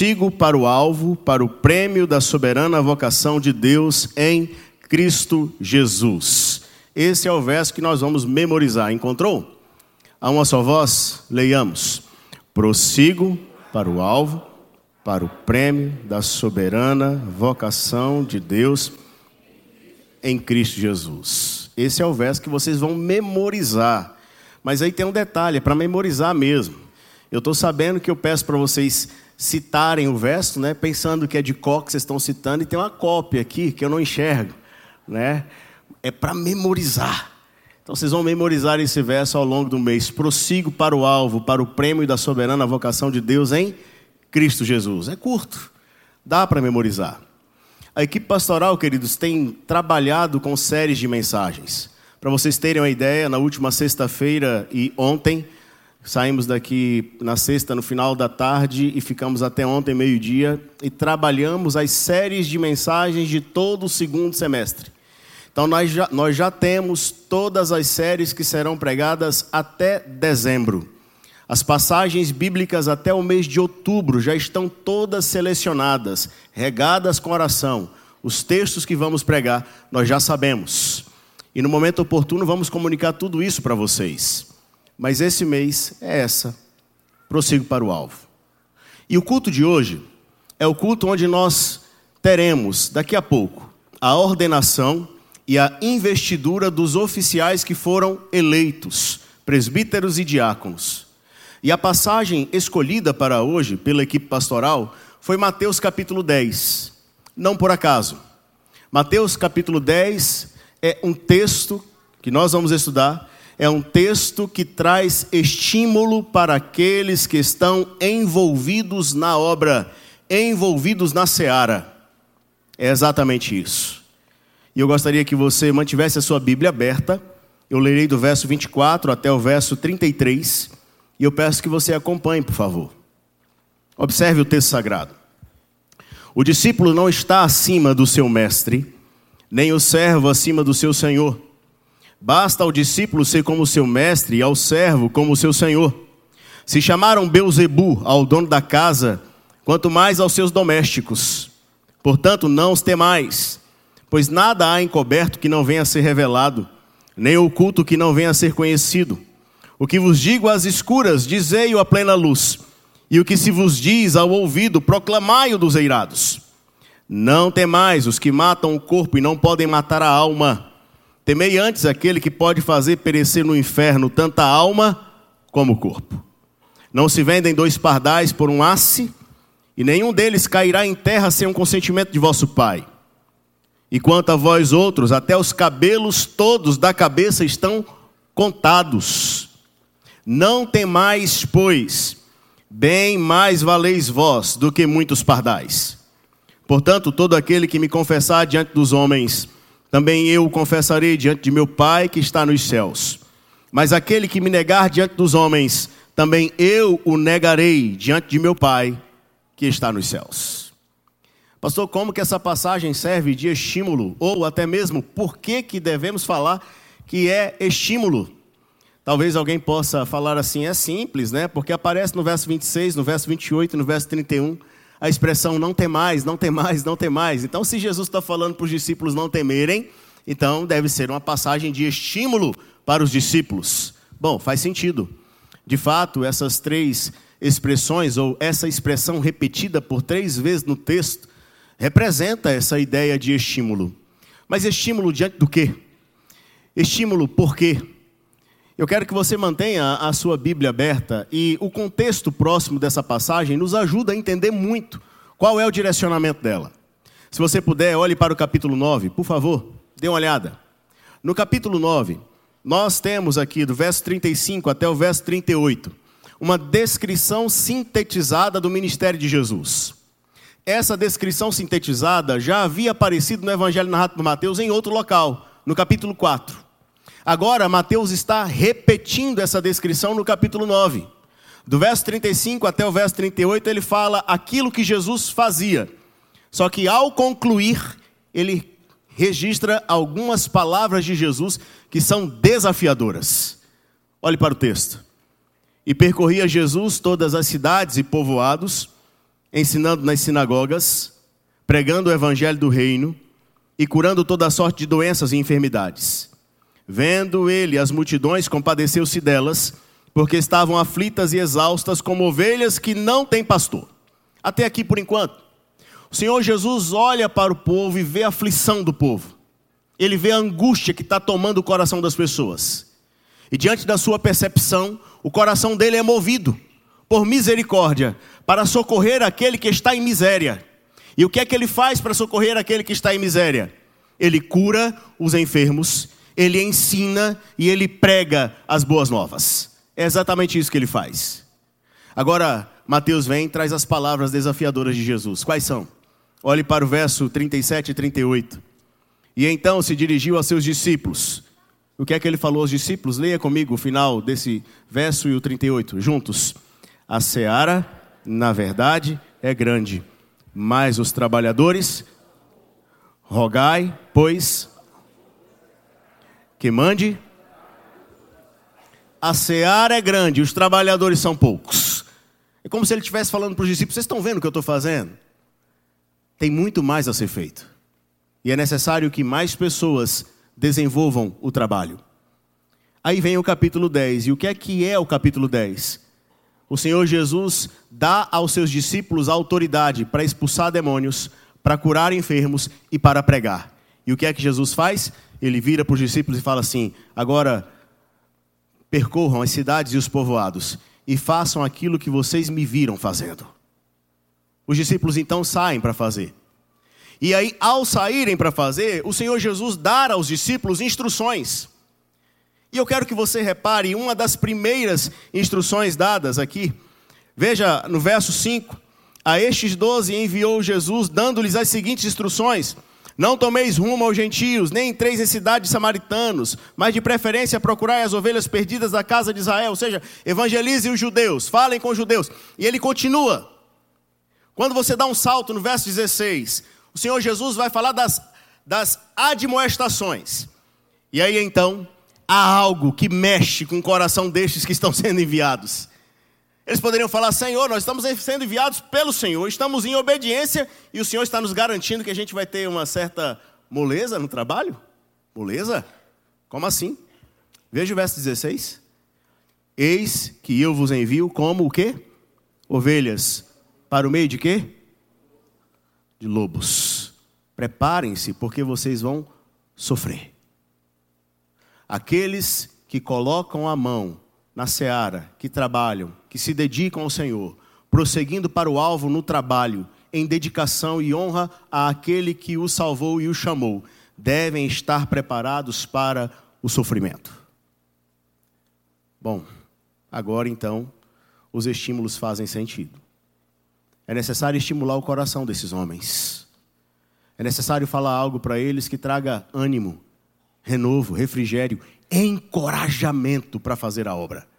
Sigo para o alvo, para o prêmio da soberana vocação de Deus em Cristo Jesus. Esse é o verso que nós vamos memorizar. Encontrou? A uma só voz, leiamos. Prossigo para o alvo, para o prêmio da soberana vocação de Deus em Cristo Jesus. Esse é o verso que vocês vão memorizar. Mas aí tem um detalhe, é para memorizar mesmo. Eu estou sabendo que eu peço para vocês citarem o verso, né, pensando que é de cor que vocês estão citando, e tem uma cópia aqui que eu não enxergo. Né? É para memorizar. Então vocês vão memorizar esse verso ao longo do mês. Prossigo para o alvo, para o prêmio da soberana vocação de Deus em Cristo Jesus. É curto, dá para memorizar. A equipe pastoral, queridos, tem trabalhado com séries de mensagens. Para vocês terem uma ideia, na última sexta-feira e ontem, Saímos daqui na sexta, no final da tarde, e ficamos até ontem, meio-dia, e trabalhamos as séries de mensagens de todo o segundo semestre. Então, nós já, nós já temos todas as séries que serão pregadas até dezembro. As passagens bíblicas até o mês de outubro já estão todas selecionadas, regadas com oração. Os textos que vamos pregar, nós já sabemos. E no momento oportuno, vamos comunicar tudo isso para vocês. Mas esse mês é essa. Prossigo para o alvo. E o culto de hoje é o culto onde nós teremos, daqui a pouco, a ordenação e a investidura dos oficiais que foram eleitos, presbíteros e diáconos. E a passagem escolhida para hoje pela equipe pastoral foi Mateus capítulo 10. Não por acaso. Mateus capítulo 10 é um texto que nós vamos estudar é um texto que traz estímulo para aqueles que estão envolvidos na obra, envolvidos na seara. É exatamente isso. E eu gostaria que você mantivesse a sua Bíblia aberta. Eu lerei do verso 24 até o verso 33. E eu peço que você acompanhe, por favor. Observe o texto sagrado. O discípulo não está acima do seu mestre, nem o servo acima do seu senhor. Basta ao discípulo ser como seu mestre e ao servo como seu senhor. Se chamaram Beuzebu ao dono da casa, quanto mais aos seus domésticos. Portanto, não os temais, pois nada há encoberto que não venha a ser revelado, nem oculto que não venha a ser conhecido. O que vos digo às escuras, dizei-o à plena luz, e o que se vos diz ao ouvido, proclamai-o dos eirados. Não temais os que matam o corpo e não podem matar a alma. Temei antes aquele que pode fazer perecer no inferno tanta alma como o corpo. Não se vendem dois pardais por um asse, e nenhum deles cairá em terra sem o um consentimento de vosso Pai. E quanto a vós outros, até os cabelos todos da cabeça estão contados. Não temais, pois, bem mais valeis vós do que muitos pardais. Portanto, todo aquele que me confessar diante dos homens, também eu o confessarei diante de meu Pai que está nos céus. Mas aquele que me negar diante dos homens, também eu o negarei diante de meu Pai que está nos céus. Pastor, como que essa passagem serve de estímulo? Ou até mesmo, por que, que devemos falar que é estímulo? Talvez alguém possa falar assim, é simples, né? Porque aparece no verso 26, no verso 28 no verso 31 a expressão não tem mais, não tem mais, não tem mais. Então, se Jesus está falando para os discípulos não temerem, então deve ser uma passagem de estímulo para os discípulos. Bom, faz sentido. De fato, essas três expressões, ou essa expressão repetida por três vezes no texto, representa essa ideia de estímulo. Mas estímulo diante do quê? Estímulo por quê? Eu quero que você mantenha a sua Bíblia aberta e o contexto próximo dessa passagem nos ajuda a entender muito qual é o direcionamento dela. Se você puder, olhe para o capítulo 9, por favor, dê uma olhada. No capítulo 9, nós temos aqui do verso 35 até o verso 38, uma descrição sintetizada do ministério de Jesus. Essa descrição sintetizada já havia aparecido no Evangelho narrado por Mateus em outro local, no capítulo 4. Agora, Mateus está repetindo essa descrição no capítulo 9. Do verso 35 até o verso 38, ele fala aquilo que Jesus fazia. Só que ao concluir, ele registra algumas palavras de Jesus que são desafiadoras. Olhe para o texto. E percorria Jesus todas as cidades e povoados, ensinando nas sinagogas, pregando o evangelho do reino e curando toda sorte de doenças e enfermidades. Vendo ele as multidões, compadeceu-se delas, porque estavam aflitas e exaustas como ovelhas que não têm pastor. Até aqui por enquanto. O Senhor Jesus olha para o povo e vê a aflição do povo. Ele vê a angústia que está tomando o coração das pessoas. E diante da sua percepção, o coração dele é movido por misericórdia para socorrer aquele que está em miséria. E o que é que ele faz para socorrer aquele que está em miséria? Ele cura os enfermos, ele ensina e ele prega as boas novas. É exatamente isso que ele faz. Agora, Mateus vem e traz as palavras desafiadoras de Jesus. Quais são? Olhe para o verso 37 e 38. E então se dirigiu a seus discípulos. O que é que ele falou aos discípulos? Leia comigo o final desse verso e o 38, juntos. A seara, na verdade, é grande, mas os trabalhadores, rogai, pois, que mande. A seara é grande, os trabalhadores são poucos. É como se ele estivesse falando para os discípulos: vocês estão vendo o que eu estou fazendo? Tem muito mais a ser feito. E é necessário que mais pessoas desenvolvam o trabalho. Aí vem o capítulo 10. E o que é que é o capítulo 10? O Senhor Jesus dá aos seus discípulos autoridade para expulsar demônios, para curar enfermos e para pregar. E o que é que Jesus faz? Ele vira para os discípulos e fala assim: agora percorram as cidades e os povoados e façam aquilo que vocês me viram fazendo. Os discípulos então saem para fazer. E aí, ao saírem para fazer, o Senhor Jesus dá aos discípulos instruções. E eu quero que você repare uma das primeiras instruções dadas aqui. Veja no verso 5: A estes doze enviou Jesus, dando-lhes as seguintes instruções: Não tomeis rumo aos gentios, nem entreis em cidades samaritanos, mas de preferência procurai as ovelhas perdidas da casa de Israel. Ou seja, evangelizem os judeus, falem com os judeus. E ele continua. Quando você dá um salto no verso 16, o Senhor Jesus vai falar das, das admoestações. E aí então, há algo que mexe com o coração destes que estão sendo enviados. Eles poderiam falar: Senhor, nós estamos sendo enviados pelo Senhor, estamos em obediência e o Senhor está nos garantindo que a gente vai ter uma certa moleza no trabalho? Moleza? Como assim? Veja o verso 16. Eis que eu vos envio como o quê? Ovelhas. Para o meio de quê? de lobos. Preparem-se, porque vocês vão sofrer. Aqueles que colocam a mão na seara, que trabalham, que se dedicam ao Senhor, prosseguindo para o alvo no trabalho, em dedicação e honra àquele que o salvou e o chamou, devem estar preparados para o sofrimento. Bom, agora então, os estímulos fazem sentido. É necessário estimular o coração desses homens. É necessário falar algo para eles que traga ânimo, renovo, refrigério, encorajamento para fazer a obra.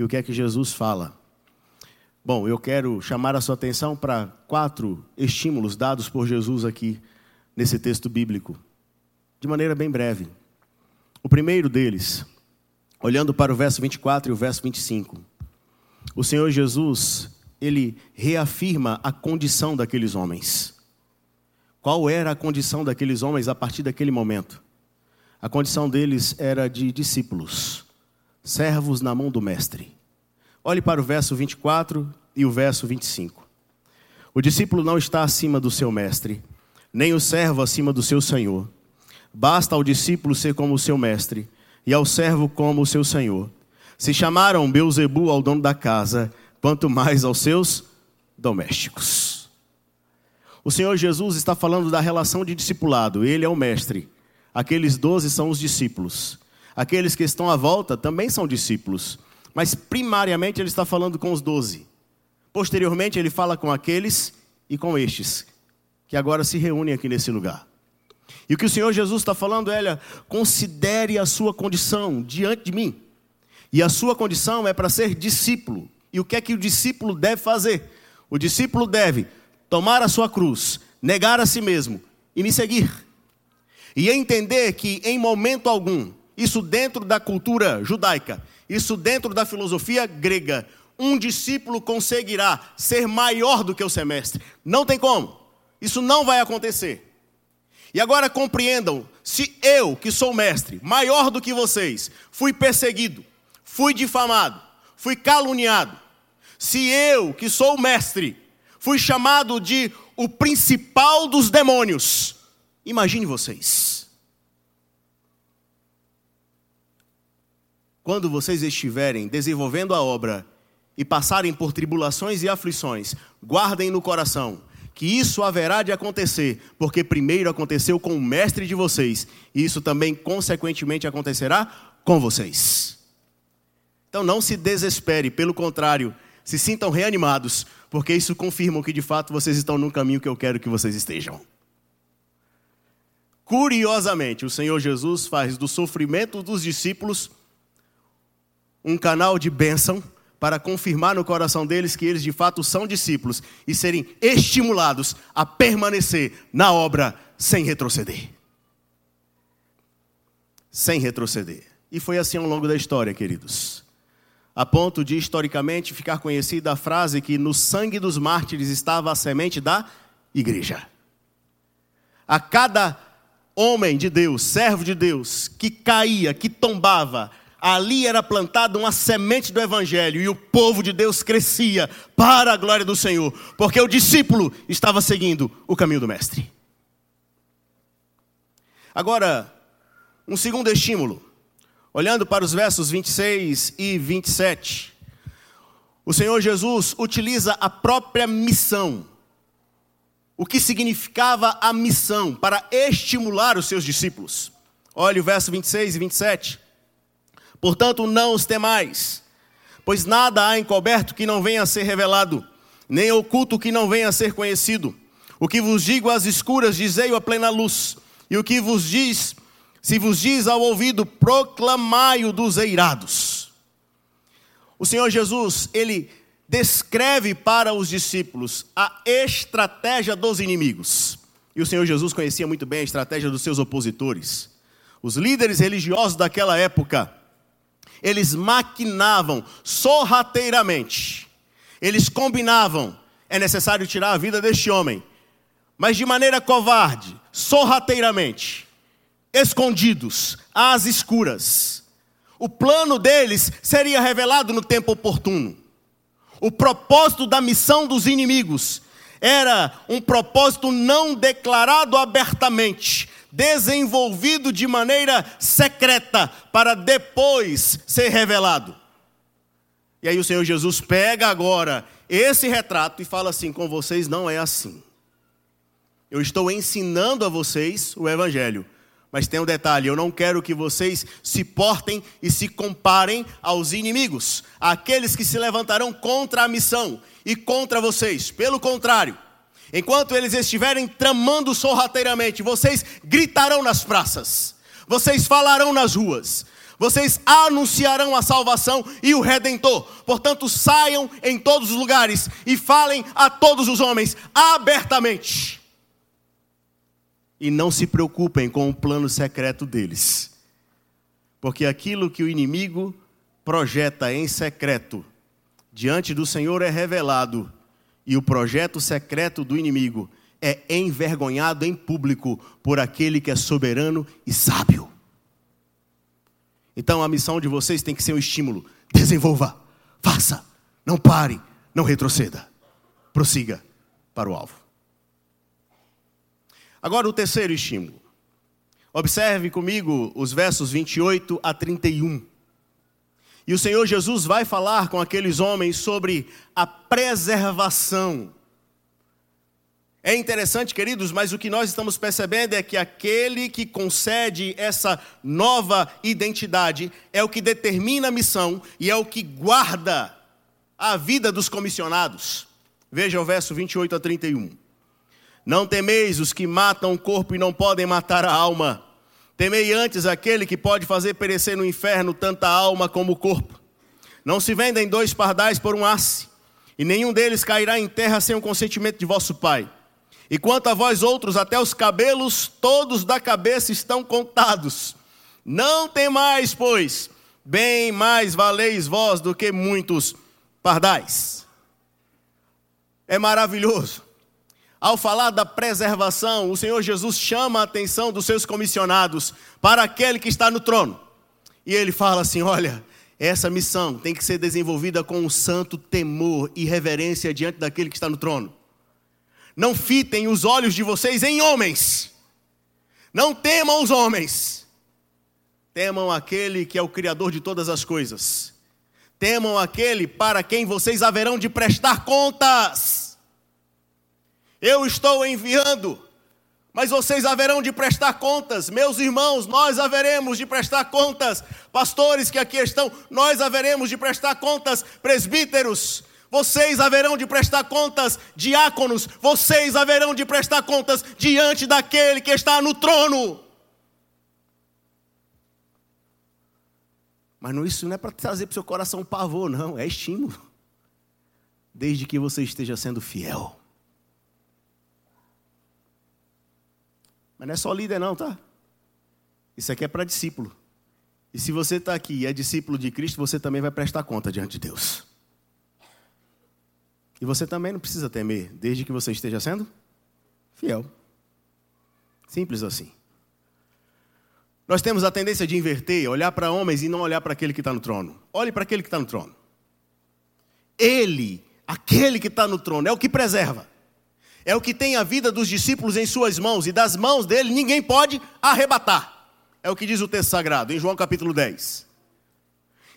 E o que é que Jesus fala? Bom, eu quero chamar a sua atenção para quatro estímulos dados por Jesus aqui nesse texto bíblico, de maneira bem breve. O primeiro deles, olhando para o verso 24 e o verso 25. O Senhor Jesus ele reafirma a condição daqueles homens. Qual era a condição daqueles homens a partir daquele momento? A condição deles era de discípulos, servos na mão do Mestre. Olhe para o verso 24 e o verso 25. O discípulo não está acima do seu mestre, nem o servo acima do seu senhor. Basta ao discípulo ser como o seu mestre, e ao servo como o seu senhor. Se chamaram Beuzebu ao dono da casa, quanto mais aos seus domésticos. O Senhor Jesus está falando da relação de discipulado, ele é o mestre. Aqueles doze são os discípulos. Aqueles que estão à volta também são discípulos. Mas primariamente ele está falando com os doze. Posteriormente ele fala com aqueles e com estes, que agora se reúnem aqui nesse lugar. E o que o Senhor Jesus está falando é: considere a sua condição diante de mim. E a sua condição é para ser discípulo. E o que é que o discípulo deve fazer? O discípulo deve tomar a sua cruz, negar a si mesmo e me seguir. E entender que em momento algum, isso dentro da cultura judaica, isso dentro da filosofia grega, um discípulo conseguirá ser maior do que o semestre. Não tem como. Isso não vai acontecer. E agora compreendam: se eu, que sou mestre, maior do que vocês, fui perseguido, fui difamado, fui caluniado, se eu, que sou mestre, fui chamado de o principal dos demônios, imagine vocês. Quando vocês estiverem desenvolvendo a obra e passarem por tribulações e aflições, guardem no coração que isso haverá de acontecer, porque primeiro aconteceu com o mestre de vocês, e isso também consequentemente acontecerá com vocês. Então não se desespere, pelo contrário, se sintam reanimados, porque isso confirma que de fato vocês estão no caminho que eu quero que vocês estejam. Curiosamente, o Senhor Jesus faz do sofrimento dos discípulos um canal de bênção para confirmar no coração deles que eles de fato são discípulos e serem estimulados a permanecer na obra sem retroceder. Sem retroceder. E foi assim ao longo da história, queridos. A ponto de historicamente ficar conhecida a frase que no sangue dos mártires estava a semente da igreja. A cada homem de Deus, servo de Deus, que caía, que tombava, ali era plantada uma semente do Evangelho e o povo de Deus crescia para a glória do Senhor, porque o discípulo estava seguindo o caminho do Mestre. Agora, um segundo estímulo, olhando para os versos 26 e 27, o Senhor Jesus utiliza a própria missão, o que significava a missão, para estimular os seus discípulos. Olha o verso 26 e 27. Portanto, não os temais, pois nada há encoberto que não venha a ser revelado, nem oculto que não venha a ser conhecido. O que vos digo às escuras, dizei-o à plena luz, e o que vos diz, se vos diz ao ouvido, proclamai-o dos eirados. O Senhor Jesus, ele descreve para os discípulos a estratégia dos inimigos. E o Senhor Jesus conhecia muito bem a estratégia dos seus opositores. Os líderes religiosos daquela época, eles maquinavam sorrateiramente. Eles combinavam: é necessário tirar a vida deste homem, mas de maneira covarde, sorrateiramente, escondidos, às escuras. O plano deles seria revelado no tempo oportuno. O propósito da missão dos inimigos era um propósito não declarado abertamente, desenvolvido de maneira secreta, para depois ser revelado. E aí o Senhor Jesus pega agora esse retrato e fala assim: com vocês não é assim. Eu estou ensinando a vocês o Evangelho. Mas tem um detalhe: eu não quero que vocês se portem e se comparem aos inimigos, àqueles que se levantarão contra a missão e contra vocês. Pelo contrário, Enquanto eles estiverem tramando sorrateiramente, vocês gritarão nas praças, vocês falarão nas ruas, vocês anunciarão a salvação e o redentor. Portanto, saiam em todos os lugares e falem a todos os homens abertamente. E não se preocupem com o plano secreto deles, porque aquilo que o inimigo projeta em secreto diante do Senhor é revelado e o projeto secreto do inimigo é envergonhado em público por aquele que é soberano e sábio. Então a missão de vocês tem que ser um estímulo. Desenvolva, faça, não pare, não retroceda. Prossiga para o alvo. Agora o terceiro estímulo. Observe comigo os versos 28 a 31. E o Senhor Jesus vai falar com aqueles homens sobre a preservação. É interessante, queridos, mas o que nós estamos percebendo é que aquele que concede essa nova identidade é o que determina a missão e é o que guarda a vida dos comissionados. Veja o verso 28 a 31. Não temeis os que matam o corpo e não podem matar a alma Temei antes aquele que pode fazer perecer no inferno tanta alma como o corpo. Não se vendem dois pardais por um asse, e nenhum deles cairá em terra sem o consentimento de vosso Pai. E quanto a vós outros, até os cabelos todos da cabeça estão contados. Não temais, pois, bem mais valeis vós do que muitos pardais. É maravilhoso. Ao falar da preservação, o Senhor Jesus chama a atenção dos seus comissionados para aquele que está no trono. E ele fala assim: olha, essa missão tem que ser desenvolvida com um santo temor e reverência diante daquele que está no trono. Não fitem os olhos de vocês em homens. Não temam os homens. Temam aquele que é o Criador de todas as coisas. Temam aquele para quem vocês haverão de prestar contas. Eu estou enviando mas vocês haverão de prestar contas, meus irmãos, nós haveremos de prestar contas, pastores que aqui estão, nós haveremos de prestar contas, presbíteros, vocês haverão de prestar contas, diáconos, vocês haverão de prestar contas diante daquele que está no trono. Mas não, isso não é para trazer para o seu coração pavor, não, é estímulo. Desde que você esteja sendo fiel. Mas não é só líder, não, tá? Isso aqui é para discípulo. E se você está aqui e é discípulo de Cristo, você também vai prestar conta diante de Deus. E você também não precisa temer, desde que você esteja sendo fiel. Simples assim. Nós temos a tendência de inverter, olhar para homens e não olhar para aquele que está no trono. Olhe para aquele que está no trono. Ele, aquele que está no trono, é o que preserva é o que tem a vida dos discípulos em suas mãos, e das mãos dele ninguém pode arrebatar. É o que diz o texto sagrado, em João capítulo 10.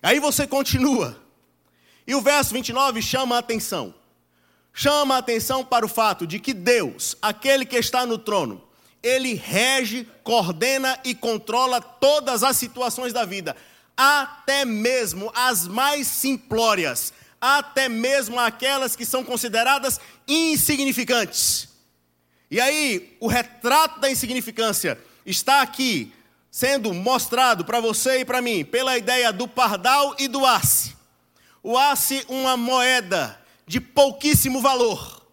Aí você continua, e o verso 29 chama a atenção. Chama a atenção para o fato de que Deus, aquele que está no trono, ele rege, coordena e controla todas as situações da vida, até mesmo as mais simplórias, até mesmo aquelas que são consideradas insignificantes. E aí, o retrato da insignificância está aqui sendo mostrado para você e para mim pela ideia do pardal e do asse. O asse, uma moeda de pouquíssimo valor,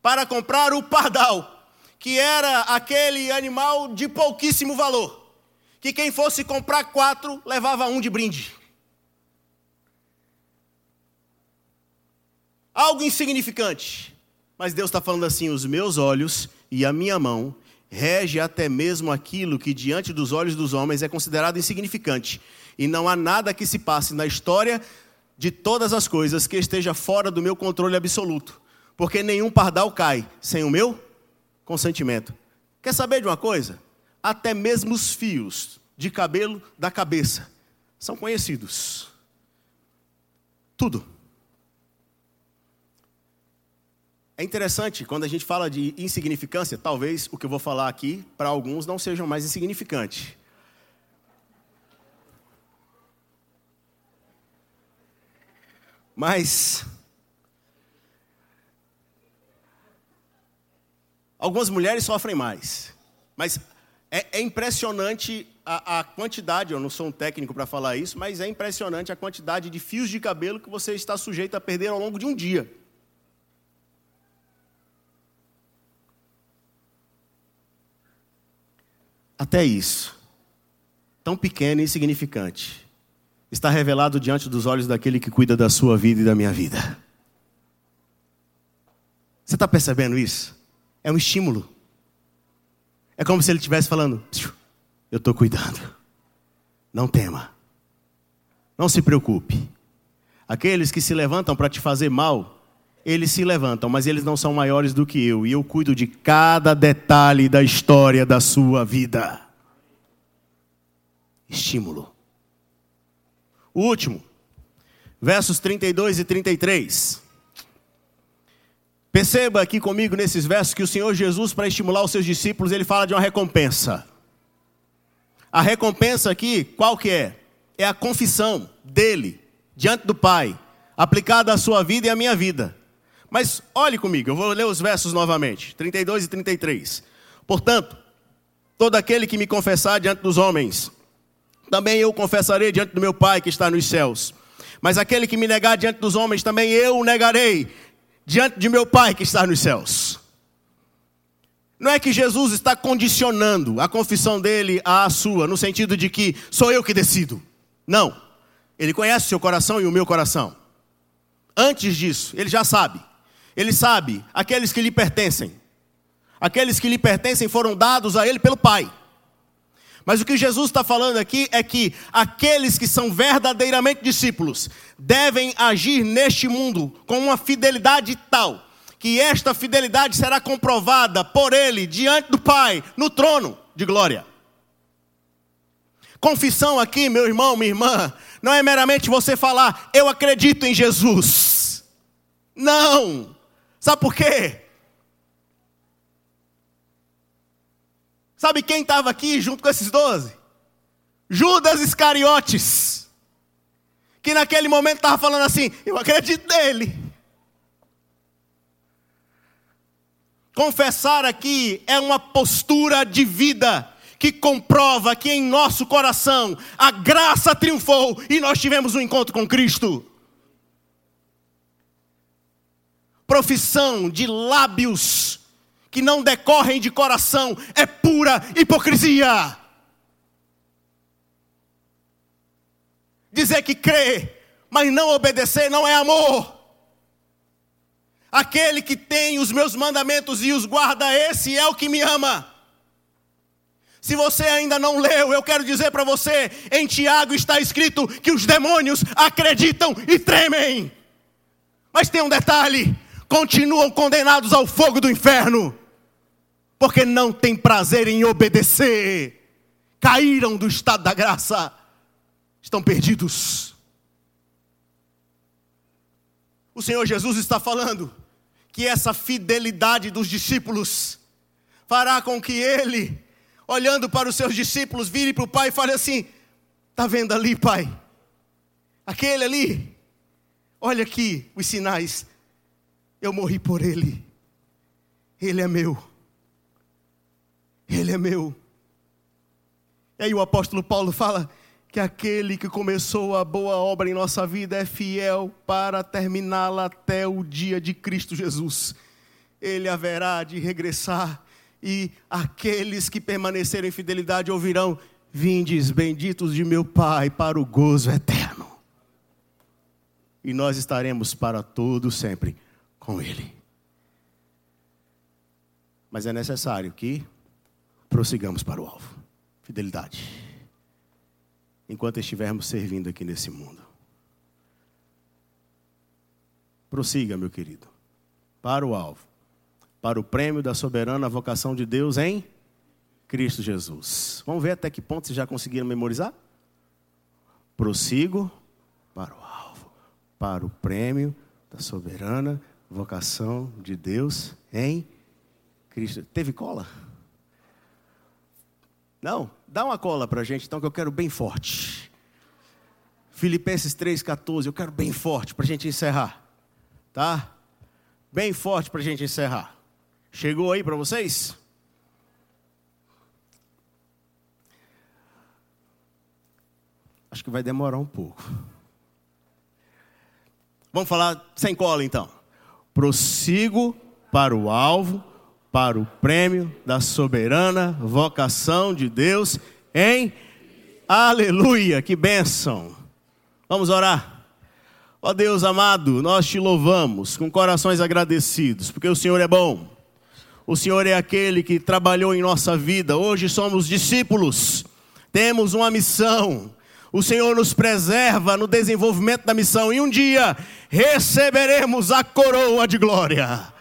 para comprar o pardal, que era aquele animal de pouquíssimo valor, que quem fosse comprar quatro levava um de brinde. Algo insignificante. Mas Deus está falando assim: os meus olhos e a minha mão rege até mesmo aquilo que diante dos olhos dos homens é considerado insignificante. E não há nada que se passe na história de todas as coisas que esteja fora do meu controle absoluto. Porque nenhum pardal cai sem o meu consentimento. Quer saber de uma coisa? Até mesmo os fios de cabelo da cabeça são conhecidos. Tudo. É interessante, quando a gente fala de insignificância, talvez o que eu vou falar aqui, para alguns, não seja mais insignificante. Mas. Algumas mulheres sofrem mais. Mas é, é impressionante a, a, quantidade, eu não sou um técnico para falar isso, mas é impressionante a quantidade de fios de cabelo que você está sujeito a perder ao longo de um dia. Até isso, tão pequeno e insignificante, está revelado diante dos olhos daquele que cuida da sua vida e da minha vida. Você está percebendo isso? É um estímulo. É como se ele estivesse falando: Eu estou cuidando. Não tema. Não se preocupe. Aqueles que se levantam para te fazer mal, eles se levantam, mas eles não são maiores do que eu, e eu cuido de cada detalhe da história da sua vida. Estímulo. O último, versos 32 e 33. Perceba aqui comigo nesses versos que o Senhor Jesus, para estimular os seus discípulos, ele fala de uma recompensa. A recompensa aqui, qual que é? É a confissão dele diante do Pai, aplicada à sua vida e à minha vida. Mas olhe comigo, eu vou ler os versos novamente, 32 e 33. Portanto, todo aquele que me confessar diante dos homens, também eu confessarei diante do meu Pai que está nos céus. Mas aquele que me negar diante dos homens, também eu o negarei diante de meu Pai que está nos céus. Não é que Jesus está condicionando a confissão dele à sua, no sentido de que sou eu que decido. Não. Ele conhece o seu coração e o meu coração. Antes disso, ele já sabe. Ele sabe aqueles que lhe pertencem. Aqueles que lhe pertencem foram dados a ele pelo Pai. Mas o que Jesus está falando aqui é que aqueles que são verdadeiramente discípulos devem agir neste mundo com uma fidelidade tal que esta fidelidade será comprovada por ele diante do Pai no trono de glória. Confissão aqui, meu irmão, minha irmã, não é meramente você falar, eu acredito em Jesus. Não. Sabe por quê? Sabe quem estava aqui junto com esses doze? Judas Iscariotes. Que naquele momento estava falando assim: Eu acredito nele. Confessar aqui é uma postura de vida que comprova que em nosso coração a graça triunfou e nós tivemos um encontro com Cristo. Profissão de lábios que não decorrem de coração é pura hipocrisia. Dizer que crê, mas não obedecer não é amor. Aquele que tem os meus mandamentos e os guarda, esse é o que me ama. Se você ainda não leu, eu quero dizer para você: em Tiago está escrito que os demônios acreditam e tremem. Mas tem um detalhe: continuam condenados ao fogo do inferno, porque não têm prazer em obedecer. Caíram do estado da graça, estão perdidos. O Senhor Jesus está falando que essa fidelidade dos discípulos fará com que ele, olhando para os seus discípulos, vire para o Pai e fale assim: Está vendo ali, Pai? Aquele ali, olha aqui os sinais. Eu morri por ele. Ele é meu. Ele é meu. E aí o apóstolo Paulo fala que aquele que começou a boa obra em nossa vida é fiel para terminá-la até o dia de Cristo Jesus. Ele haverá de regressar e aqueles que permanecerem em fidelidade ouvirão: Vindes, benditos de meu Pai, para o gozo eterno. E nós estaremos para todo sempre com Ele. Mas é necessário que prossigamos para o alvo. Fidelidade. Enquanto estivermos servindo aqui nesse mundo. Prossiga, meu querido. Para o alvo. Para o prêmio da soberana vocação de Deus em Cristo Jesus. Vamos ver até que ponto vocês já conseguiram memorizar? Prossigo para o alvo. Para o prêmio da soberana vocação de Deus em Cristo. Teve cola? Não? Dá uma cola para a gente, então, que eu quero bem forte. Filipenses 3,14, eu quero bem forte para a gente encerrar. Tá? Bem forte para a gente encerrar. Chegou aí para vocês? Acho que vai demorar um pouco. Vamos falar sem cola então. Prossigo para o alvo para o prêmio da soberana vocação de Deus em Aleluia, que bênção. Vamos orar. Ó Deus amado, nós te louvamos com corações agradecidos, porque o Senhor é bom. O Senhor é aquele que trabalhou em nossa vida. Hoje somos discípulos, temos uma missão. O Senhor nos preserva no desenvolvimento da missão e um dia receberemos a coroa de glória.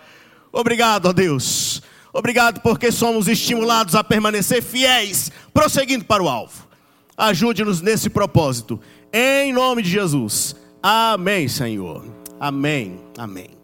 Obrigado, ó Deus. Obrigado porque somos estimulados a permanecer fiéis, prosseguindo para o alvo. Ajude-nos nesse propósito. Em nome de Jesus. Amém, Senhor. Amém. Amém.